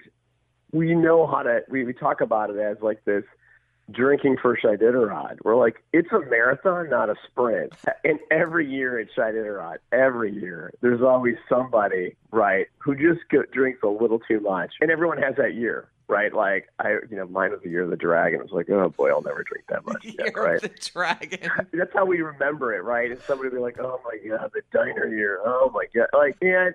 we know how to. We, we talk about it as like this drinking for Iditarod. We're like, it's a marathon, not a sprint. And every year at Iditarod, every year, there's always somebody, right, who just go, drinks a little too much. And everyone has that year, right? Like, I, you know, mine was the year of the dragon. It was like, oh boy, I'll never drink that much. Year right? of the dragon. That's how we remember it, right? And somebody will be like, oh my God, the diner year. Oh my God. Like, and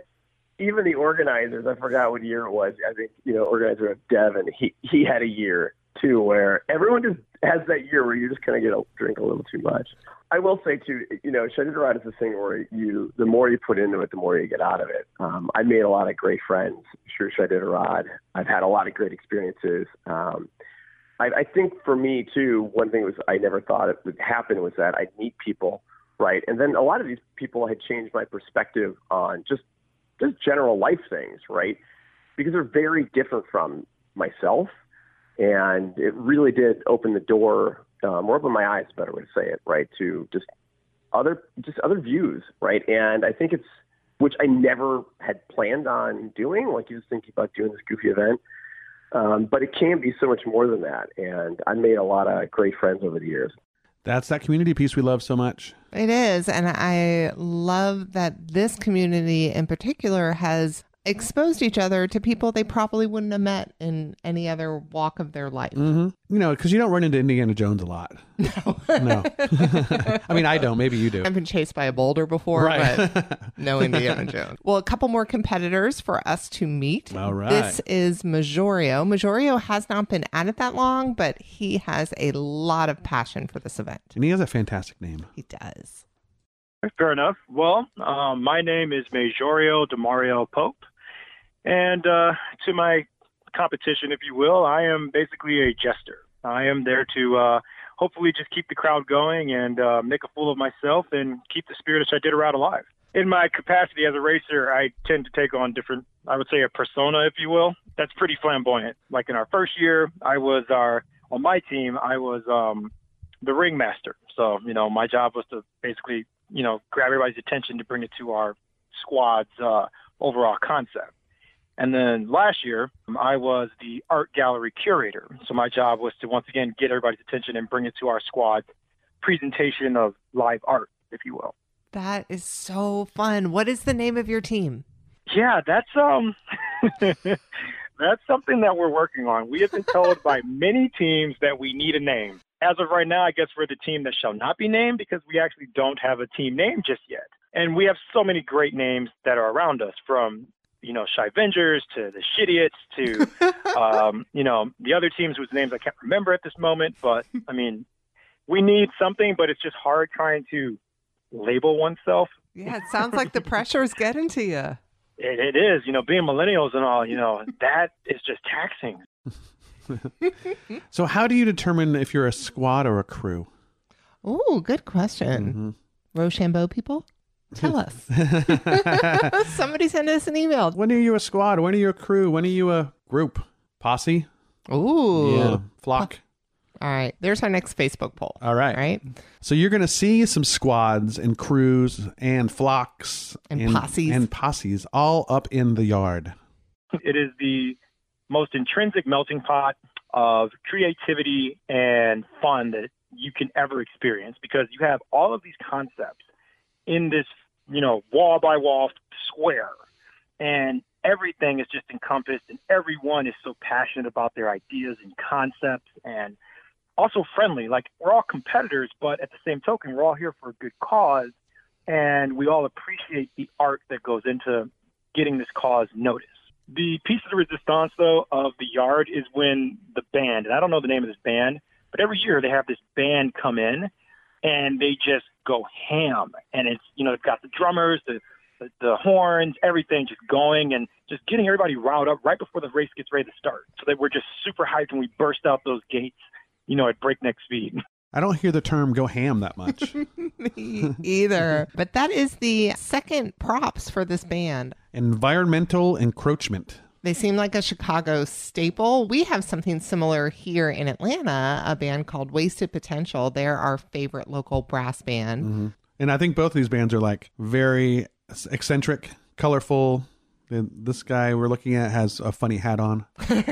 even the organizers, I forgot what year it was. I think, you know, organizer of Devin, he, he had a year too where everyone just has that year where you just kind of get a drink a little too much. I will say too, you know, Iditarod is a thing where you, the more you put into it, the more you get out of it. Um, I made a lot of great friends through Iditarod. I've had a lot of great experiences. Um, I, I think for me too, one thing was I never thought it would happen was that I'd meet people, right? And then a lot of these people had changed my perspective on just just general life things, right? Because they're very different from myself, and it really did open the door, um, or open my eyes, better way to say it, right, to just other just other views, right? And I think it's which I never had planned on doing. Like you just thinking about doing this goofy event. Um, but it can be so much more than that. And I made a lot of great friends over the years. That's that community piece we love so much. It is. And I love that this community in particular has exposed each other to people they probably wouldn't have met in any other walk of their life. Mm-hmm. You know, because you don't run into Indiana Jones a lot. No. No. I mean, I don't. Maybe you do. I've been chased by a boulder before, Right. but no Indiana Jones. Well, a couple more competitors for us to meet. All right. This is Majorio. Majorio has not been at it that long, but he has a lot of passion for this event. and he has a fantastic name. He does. Fair enough. Well, um, my name is Majorio Demario Pope, and uh, to my competition, if you will, I am basically a jester. I am there to uh, hopefully just keep the crowd going and uh, make a fool of myself and keep the spirit of Iditarod alive. In my capacity as a racer, I tend to take on different, I would say a persona, if you will. That's pretty flamboyant. Like in our first year, I was our, on my team, I was um, the ringmaster. So, you know, my job was to basically, you know, grab everybody's attention to bring it to our squad's uh, overall concept. And then last year, I was the art gallery curator. So my job was to once again get everybody's attention and bring it to our squad presentation of live art, if you will. That is so fun. What is the name of your team? Yeah, that's um that's something that we're working on. We have been told by many teams that we need a name. As of right now, I guess we're the team that shall not be named because we actually don't have a team name just yet. And we have so many great names that are around us from you know, Shy Avengers to the Shitiots to, um, you know, the other teams whose names I can't remember at this moment. But I mean, we need something, but it's just hard trying to label oneself. Yeah, it sounds like the pressure is getting to you. It, it is, you know, being millennials and all, you know, that is just taxing. so, how do you determine if you're a squad or a crew? Oh, good question. Mm-hmm. Rochambeau people? Tell us. Somebody send us an email. When are you a squad? When are you a crew? When are you a group? Posse? Ooh. Yeah. Flock. All right. There's our next Facebook poll. All right. All right. So you're going to see some squads and crews and flocks and, and posses and posses all up in the yard. It is the most intrinsic melting pot of creativity and fun that you can ever experience because you have all of these concepts in this, you know, wall by wall square. And everything is just encompassed, and everyone is so passionate about their ideas and concepts and also friendly. Like, we're all competitors, but at the same token, we're all here for a good cause. And we all appreciate the art that goes into getting this cause noticed. The piece of the resistance, though, of the yard is when the band, and I don't know the name of this band, but every year they have this band come in and they just go ham. And it's you know they've got the drummers, the the, the horns, everything just going and just getting everybody riled up right before the race gets ready to start, so that we're just super hyped when we burst out those gates, you know, at breakneck speed. I don't hear the term go ham that much. Me either. but that is the second props for this band. Environmental encroachment. They seem like a Chicago staple. We have something similar here in Atlanta, a band called Wasted Potential. They're our favorite local brass band. Mm-hmm. And I think both of these bands are like very eccentric, colorful. And this guy we're looking at has a funny hat on,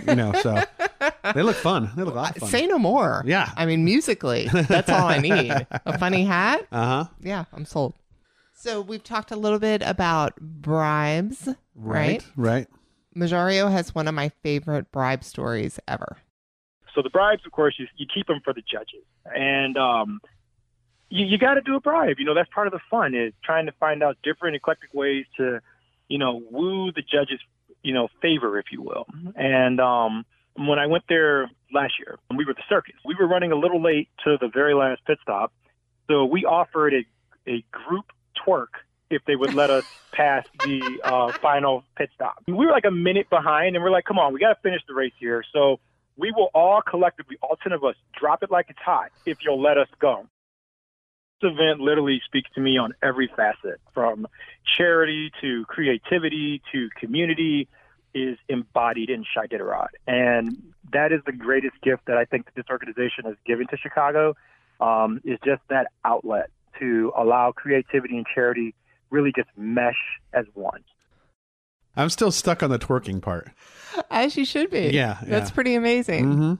you know, so they look fun. They look a lot fun. Say no more. Yeah. I mean, musically, that's all I need. A funny hat. Uh huh. Yeah, I'm sold. So we've talked a little bit about bribes, right? Right. right. Majorio has one of my favorite bribe stories ever. So the bribes, of course, you, you keep them for the judges, and um, you, you got to do a bribe. You know, that's part of the fun is trying to find out different eclectic ways to, you know, woo the judges, you know, favor, if you will. And um, when I went there last year, we were at the circus. We were running a little late to the very last pit stop, so we offered a a group twerk if they would let us pass the uh, final pit stop. We were like a minute behind, and we're like, come on, we got to finish the race here. So we will all collectively, all 10 of us, drop it like it's hot if you'll let us go. This event literally speaks to me on every facet from charity to creativity to community is embodied in Diderot. And that is the greatest gift that I think that this organization has given to Chicago um, is just that outlet to allow creativity and charity really just mesh as one. I'm still stuck on the twerking part. As you should be. Yeah. That's yeah. pretty amazing. Mm-hmm.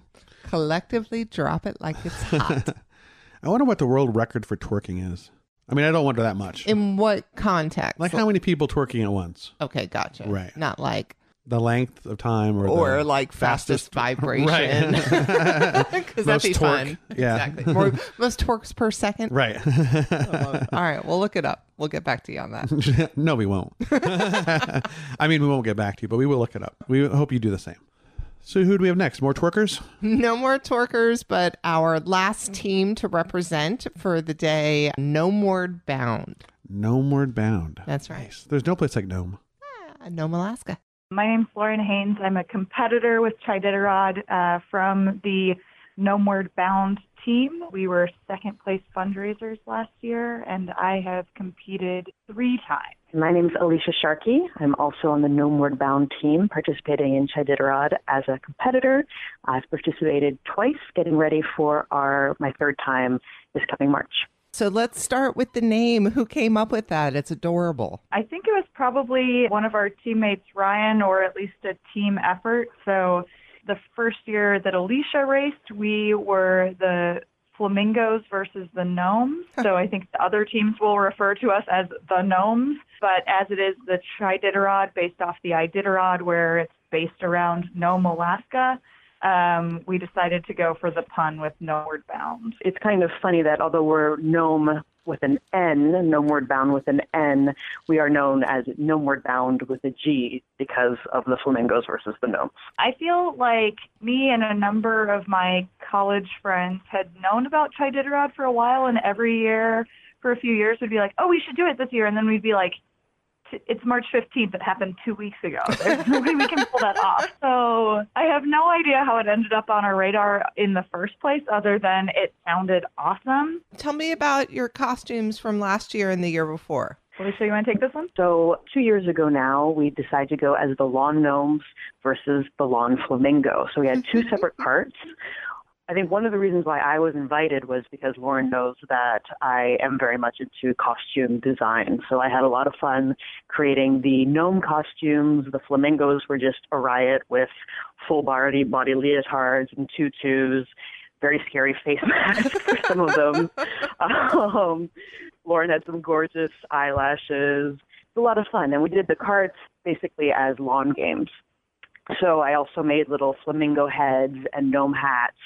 Collectively drop it like it's hot. I wonder what the world record for twerking is. I mean, I don't wonder that much. In what context? Like how many people twerking at once? Okay, gotcha. Right. Not like the length of time or or like fastest, fastest vibration. Because that'd be Most fun. Yeah. Exactly. More, most torques per second. Right. All right, we'll look it up. We'll get back to you on that. no, we won't. I mean, we won't get back to you, but we will look it up. We hope you do the same. So, who do we have next? More twerkers? No more twerkers, but our last team to represent for the day, Gnomeward Bound. Gnomeward Bound. That's right. Nice. There's no place like Gnome. Ah, Nome, Alaska. My name's Lauren Haynes. I'm a competitor with Chiditarod uh, from the Gnomeward Bound team. We were second place fundraisers last year, and I have competed three times. My name is Alicia Sharkey. I'm also on the Gnomeward Bound team, participating in Chiditarod as a competitor. I've participated twice, getting ready for our my third time this coming March. So let's start with the name. Who came up with that? It's adorable. I think it was probably one of our teammates, Ryan, or at least a team effort. So the first year that Alicia raced, we were the flamingos versus the gnomes. so I think the other teams will refer to us as the gnomes. But as it is the Chiditarod based off the Iditarod, where it's based around Nome, Alaska, um, we decided to go for the pun with Gnomeward Bound. It's kind of funny that although we're Gnome with an N, Gnomeward Bound with an N, we are known as Gnomeward Bound with a G because of the flamingos versus the gnomes. I feel like me and a number of my college friends had known about Chiditarod for a while, and every year for a few years we'd be like, oh, we should do it this year. And then we'd be like, it's March 15th. It happened two weeks ago. There's no way we can pull that off. So I have no idea how it ended up on our radar in the first place, other than it sounded awesome. Tell me about your costumes from last year and the year before. Alicia, you want to take this one? So, two years ago now, we decided to go as the lawn gnomes versus the lawn flamingo. So, we had two separate parts. I think one of the reasons why I was invited was because Lauren knows that I am very much into costume design. So I had a lot of fun creating the gnome costumes. The flamingos were just a riot with full body body leotards and tutus, very scary face masks for some of them. Um, Lauren had some gorgeous eyelashes. It's a lot of fun. And we did the cards basically as lawn games. So I also made little flamingo heads and gnome hats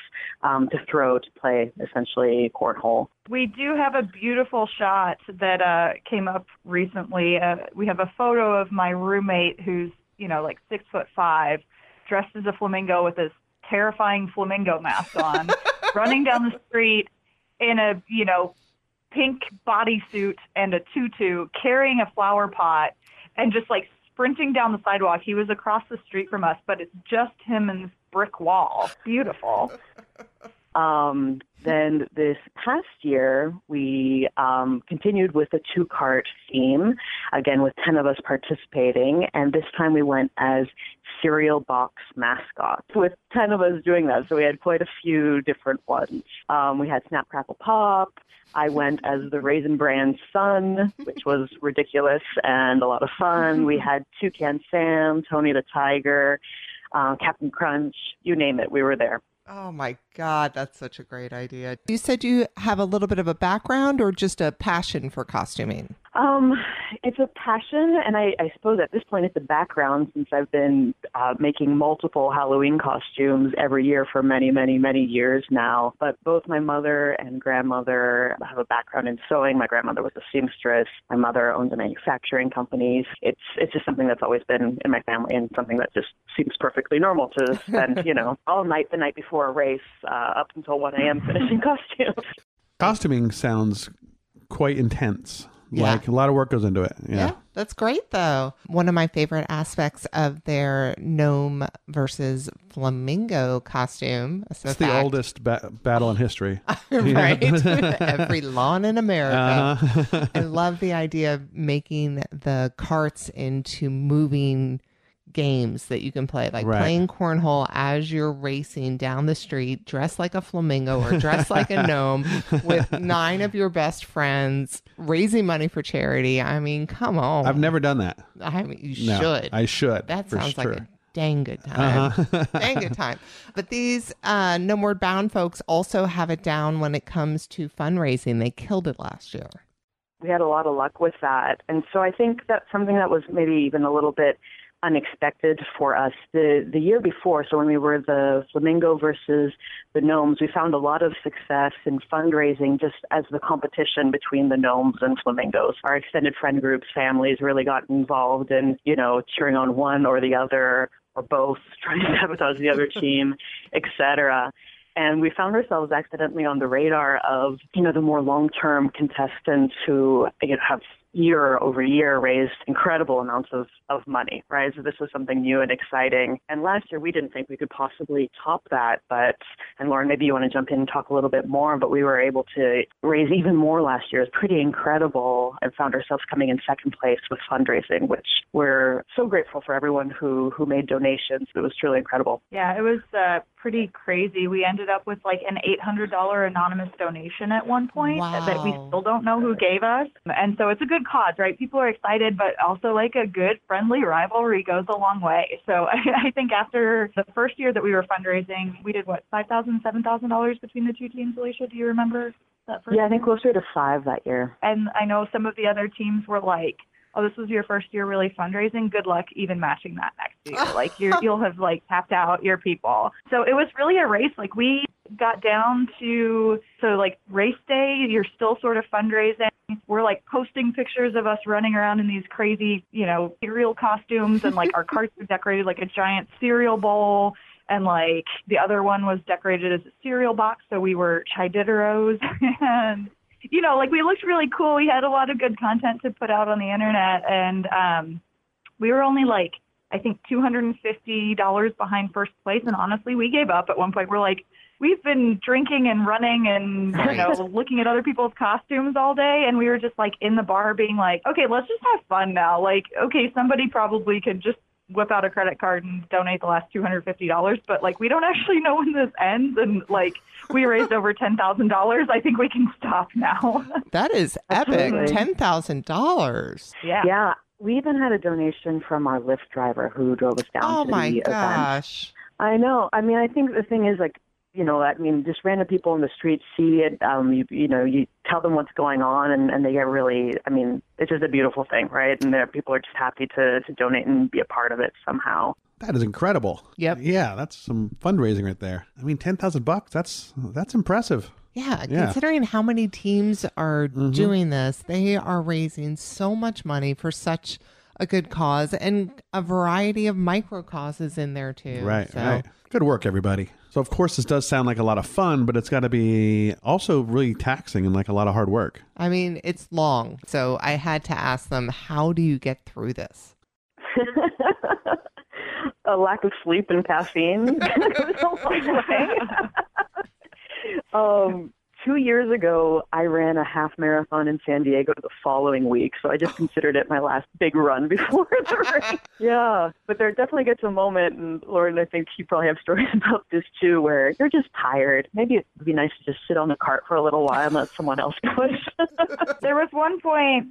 um, to throw to play essentially cornhole. We do have a beautiful shot that uh, came up recently. Uh, we have a photo of my roommate who's you know like six foot five, dressed as a flamingo with this terrifying flamingo mask on, running down the street in a you know pink bodysuit and a tutu, carrying a flower pot, and just like sprinting down the sidewalk. He was across the street from us, but it's just him and this brick wall. Beautiful. Um, then this past year, we um, continued with the two cart theme, again with 10 of us participating, and this time we went as cereal box mascots with 10 of us doing that. So we had quite a few different ones. Um, we had Snap Crackle Pop. I went as the Raisin Bran sun, which was ridiculous and a lot of fun. We had Toucan Sam, Tony the Tiger, uh, Captain Crunch, you name it, we were there. Oh my God, that's such a great idea. You said you have a little bit of a background or just a passion for costuming? Um, it's a passion, and I, I suppose at this point it's a background since I've been uh, making multiple Halloween costumes every year for many, many, many years now. But both my mother and grandmother have a background in sewing. My grandmother was a seamstress. My mother owns a manufacturing company. It's it's just something that's always been in my family, and something that just seems perfectly normal to spend, you know, all night the night before a race uh, up until 1 a.m. finishing costumes. Costuming sounds quite intense. Yeah. Like a lot of work goes into it. Yeah. Yeah, that's great though. One of my favorite aspects of their gnome versus flamingo costume. It's the oldest ba- battle in history. right? Every lawn in America. Uh-huh. I love the idea of making the carts into moving games that you can play, like Right. playing cornhole as you're racing down the street, dressed like a flamingo or dressed like a gnome with nine of your best friends, raising money for charity. I mean, come on. I've never done that. I mean, you No, should. I should. That for sounds like a dang good time. Uh-huh. dang good time. But these uh, Gnomeward Bound folks also have it down when it comes to fundraising. They killed it last year. we had a lot of luck with that. And so I think that's something that was maybe even a little bit unexpected for us. The the year before, so when we were the flamingo versus the gnomes, we found a lot of success in fundraising just as the competition between the gnomes and flamingos. Our extended friend groups, families really got involved in, you know, cheering on one or the other or both, trying to sabotage the other team, etc and we found ourselves accidentally on the radar of you know the more long-term contestants who you know, have year over year raised incredible amounts of, of money, right? So this was something new and exciting. And last year we didn't think we could possibly top that, but, and Lauren, maybe you want to jump in and talk a little bit more, but we were able to raise even more last year. It's pretty incredible and found ourselves coming in second place with fundraising, which we're so grateful for everyone who, who made donations. It was truly incredible. Yeah, it was uh, pretty crazy. We ended up with like an $800 anonymous donation at one point Wow. that we still don't know who gave us. And so it's a good cause, right? People are excited, but also like a good friendly rivalry goes a long way. So I, I think after the first year that we were fundraising, we did what, five thousand, seven thousand dollars between the two teams, Alicia? Do you remember that first Yeah, I think closer to five that year. And I know some of the other teams were like, "Oh, this was your first year really fundraising. Good luck even matching that next year. Oh. like you're, you'll have like tapped out your people." So it was really a race. Like we got down to so like race day, you're still sort of fundraising. We're like posting pictures of us running around in these crazy, you know, cereal costumes, and like our carts are decorated like a giant cereal bowl and like the other one was decorated as a cereal box, so we were chiditeros and you know, like we looked really cool. We had a lot of good content to put out on the internet, and um, we were only like I think two hundred and fifty dollars behind first place. And honestly, we gave up at one point. We're like, we've been drinking and running and you know looking at other people's costumes all day, and we were just like in the bar being like, okay, let's just have fun now. Like, okay, somebody probably could just whip out a credit card and donate the last $250 but like we don't actually know when this ends and like we raised over $10,000 I think we can stop now That is epic. Absolutely. Ten thousand dollars. yeah Yeah, we even had a donation from our Lyft driver who drove us down Oh to my the event. gosh. I know. I mean, I think the thing is like, you know, I mean, just random people in the street see it. Um, you, you know, you tell them what's going on, and, and they get really. I mean, it's just a beautiful thing, right? And there, people are just happy to to donate and be a part of it somehow. That is incredible. Yep. Yeah, that's some fundraising right there. I mean, ten thousand bucks. That's that's impressive. Yeah, Yeah. considering how many teams are doing this, they are raising so much money for such a good cause and a variety of micro causes in there too. Right. So, Right. Good work, everybody. So, of course, this does sound like a lot of fun, but it's got to be also really taxing and like a lot of hard work. I mean, it's long. So I had to ask them, how do you get through this? a lack of sleep and caffeine goes a long way. um, two years ago, I ran a half marathon in San Diego the following week, so I just oh. considered it my last big run before the race. Yeah, but there definitely gets a moment, and Lauren, I think you probably have stories about this too, where you're just tired. Maybe it'd be nice to just sit on the cart for a little while and let someone else push. there was one point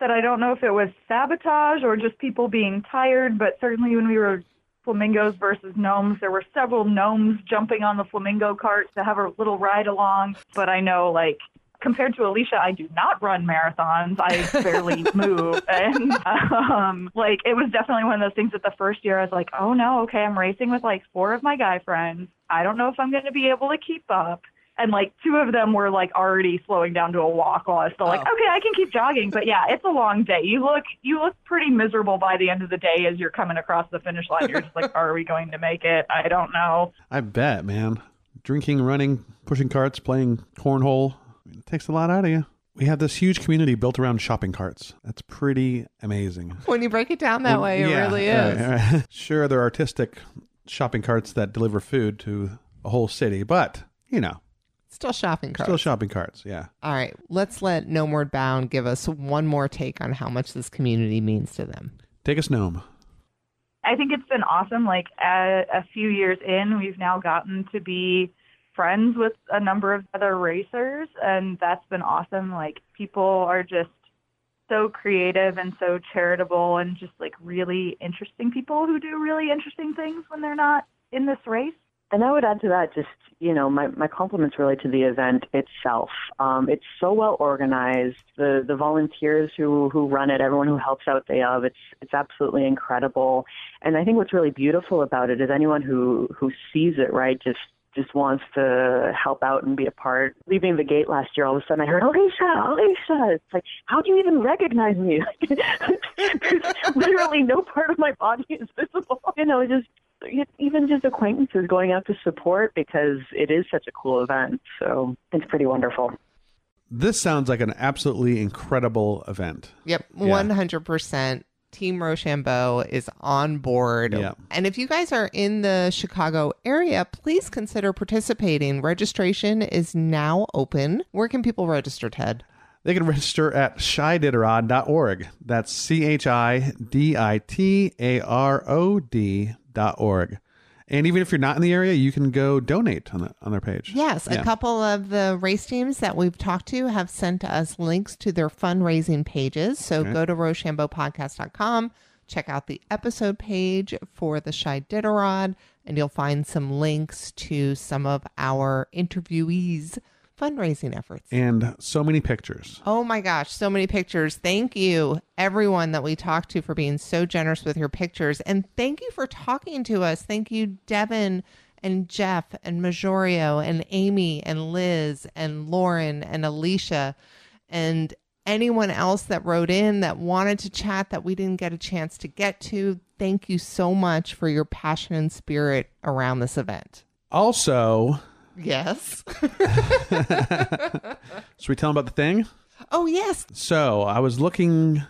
that I don't know if it was sabotage or just people being tired, but certainly when we were flamingos versus gnomes, there were several gnomes jumping on the flamingo cart to have a little ride along. But I know, like, compared to Alicia, I do not run marathons. I barely move. And, um, like, it was definitely one of those things that the first year I was like, oh no, okay, I'm racing with like four of my guy friends. I don't know if I'm going to be able to keep up and like two of them were like already slowing down to a walk while I was still like, Oh. okay, I can keep jogging. But yeah, it's a long day. You look you look pretty miserable by the end of the day as you're coming across the finish line. You're just like, are we going to make it? I don't know. I bet, man. Drinking, running, pushing carts, playing cornhole, it takes a lot out of you. We have this huge community built around shopping carts. That's pretty amazing. When you break it down that way, it Yeah, really right, is. right. Sure, they're artistic shopping carts that deliver food to a whole city, but, you know, Still shopping carts. still shopping carts. Yeah. All right, let's let Gnomeward Bound give us one more take on how much this community means to them. Take us gnome. I think it's been awesome. Like a, a few years in, we've now gotten to be friends with a number of other racers, and that's been awesome. Like people are just so creative and so charitable, and just like really interesting people who do really interesting things when they're not in this race. And I would add to that just, you know, my, my compliments really to the event itself. Um, it's so well organized. The the volunteers who, who run it, everyone who helps out they of, it's it's absolutely incredible. And I think what's really beautiful about it is anyone who, who sees it, right, just just wants to help out and be a part. Leaving the gate last year, all of a sudden I heard, Alicia, Alicia. It's like, how do you even recognize me? 'Cause literally no part of my body is visible. You know, just even just acquaintances going out to support because it is such a cool event. So it's pretty wonderful. This sounds like an absolutely incredible event. Yep, one hundred percent. Team Rochambeau is on board. Yeah. And if you guys are in the Chicago area, please consider participating. Registration is now open. Where can people register, Ted? They can register at chiditarod.org. That's C H I D I T A R O D dot org. And even if you're not in the area, you can go donate on the, on their page. Yes, Yeah. a couple of the race teams that we've talked to have sent us links to their fundraising pages. So Okay. go to rochambeaupodcast.com, check out the episode page for the Chiditarod, and you'll find some links to some of our interviewees' fundraising efforts. And so many pictures. Oh my gosh, so many pictures. Thank you, everyone that we talked to, for being so generous with your pictures. And thank you for talking to us. Thank you, Devin and Jeff and Majorio and Amy and Liz and Lauren and Alicia and anyone else that wrote in that wanted to chat that we didn't get a chance to get to. Thank you so much for your passion and spirit around this event. Also, Yes. should we tell them about the thing? oh, yes. So I was looking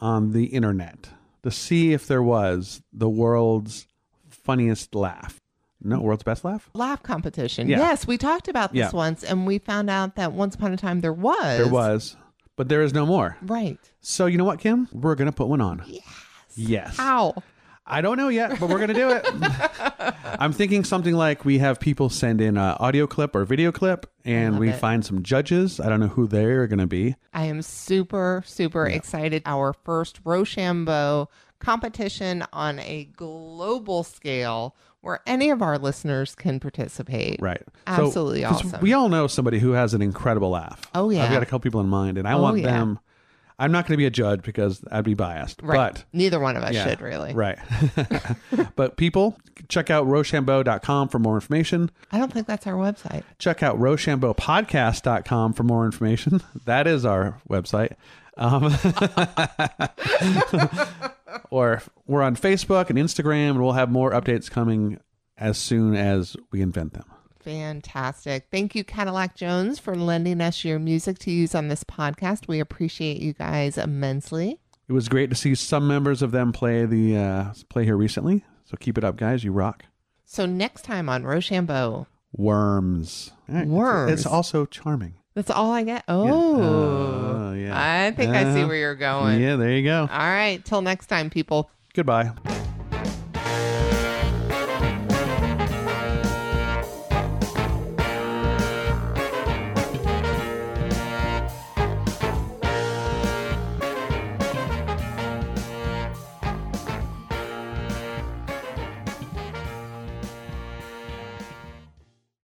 on the internet to see if there was the world's funniest laugh. No, world's best laugh? laugh competition. Yeah. Yes, we talked about this Yeah. once and we found out that once upon a time there was. There was, but there is no more. Right. So you know what, Kim? We're gonna put one on. Yes. Yes. How? I don't know yet, but we're gonna do it. I'm thinking something like we have people send in an audio clip or video clip, and we it. find some judges. I don't know who they're gonna be. I am super, super excited. Our first Rochambeau competition on a global scale where any of our listeners can participate. Right. Absolutely 'cause awesome. We all know somebody who has an incredible laugh. Oh, yeah. I've got a couple people in mind, and I Oh, want yeah. them. I'm not going to be a judge because I'd be biased. Right. But Neither one of us yeah, should really. Right. but people, check out rochambeau.com for more information. I don't think that's our website. Check out rochambeaupodcast.com for more information. That is our website. Um, or we're on Facebook and Instagram, and we'll have more updates coming as soon as we invent them. Fantastic. Thank you, Cadillac Jones, for lending us your music to use on this podcast. We appreciate you guys immensely. It was great to see some members of them play the uh, play here recently. So keep it up, guys. You rock. So next time on Rochambeau, Worms. Right. Worms. It's also charming. that's all I get. Oh, Oh, yeah. I think I see Uh, where you're going. Yeah, there you go. All right. Till next time, people. Goodbye.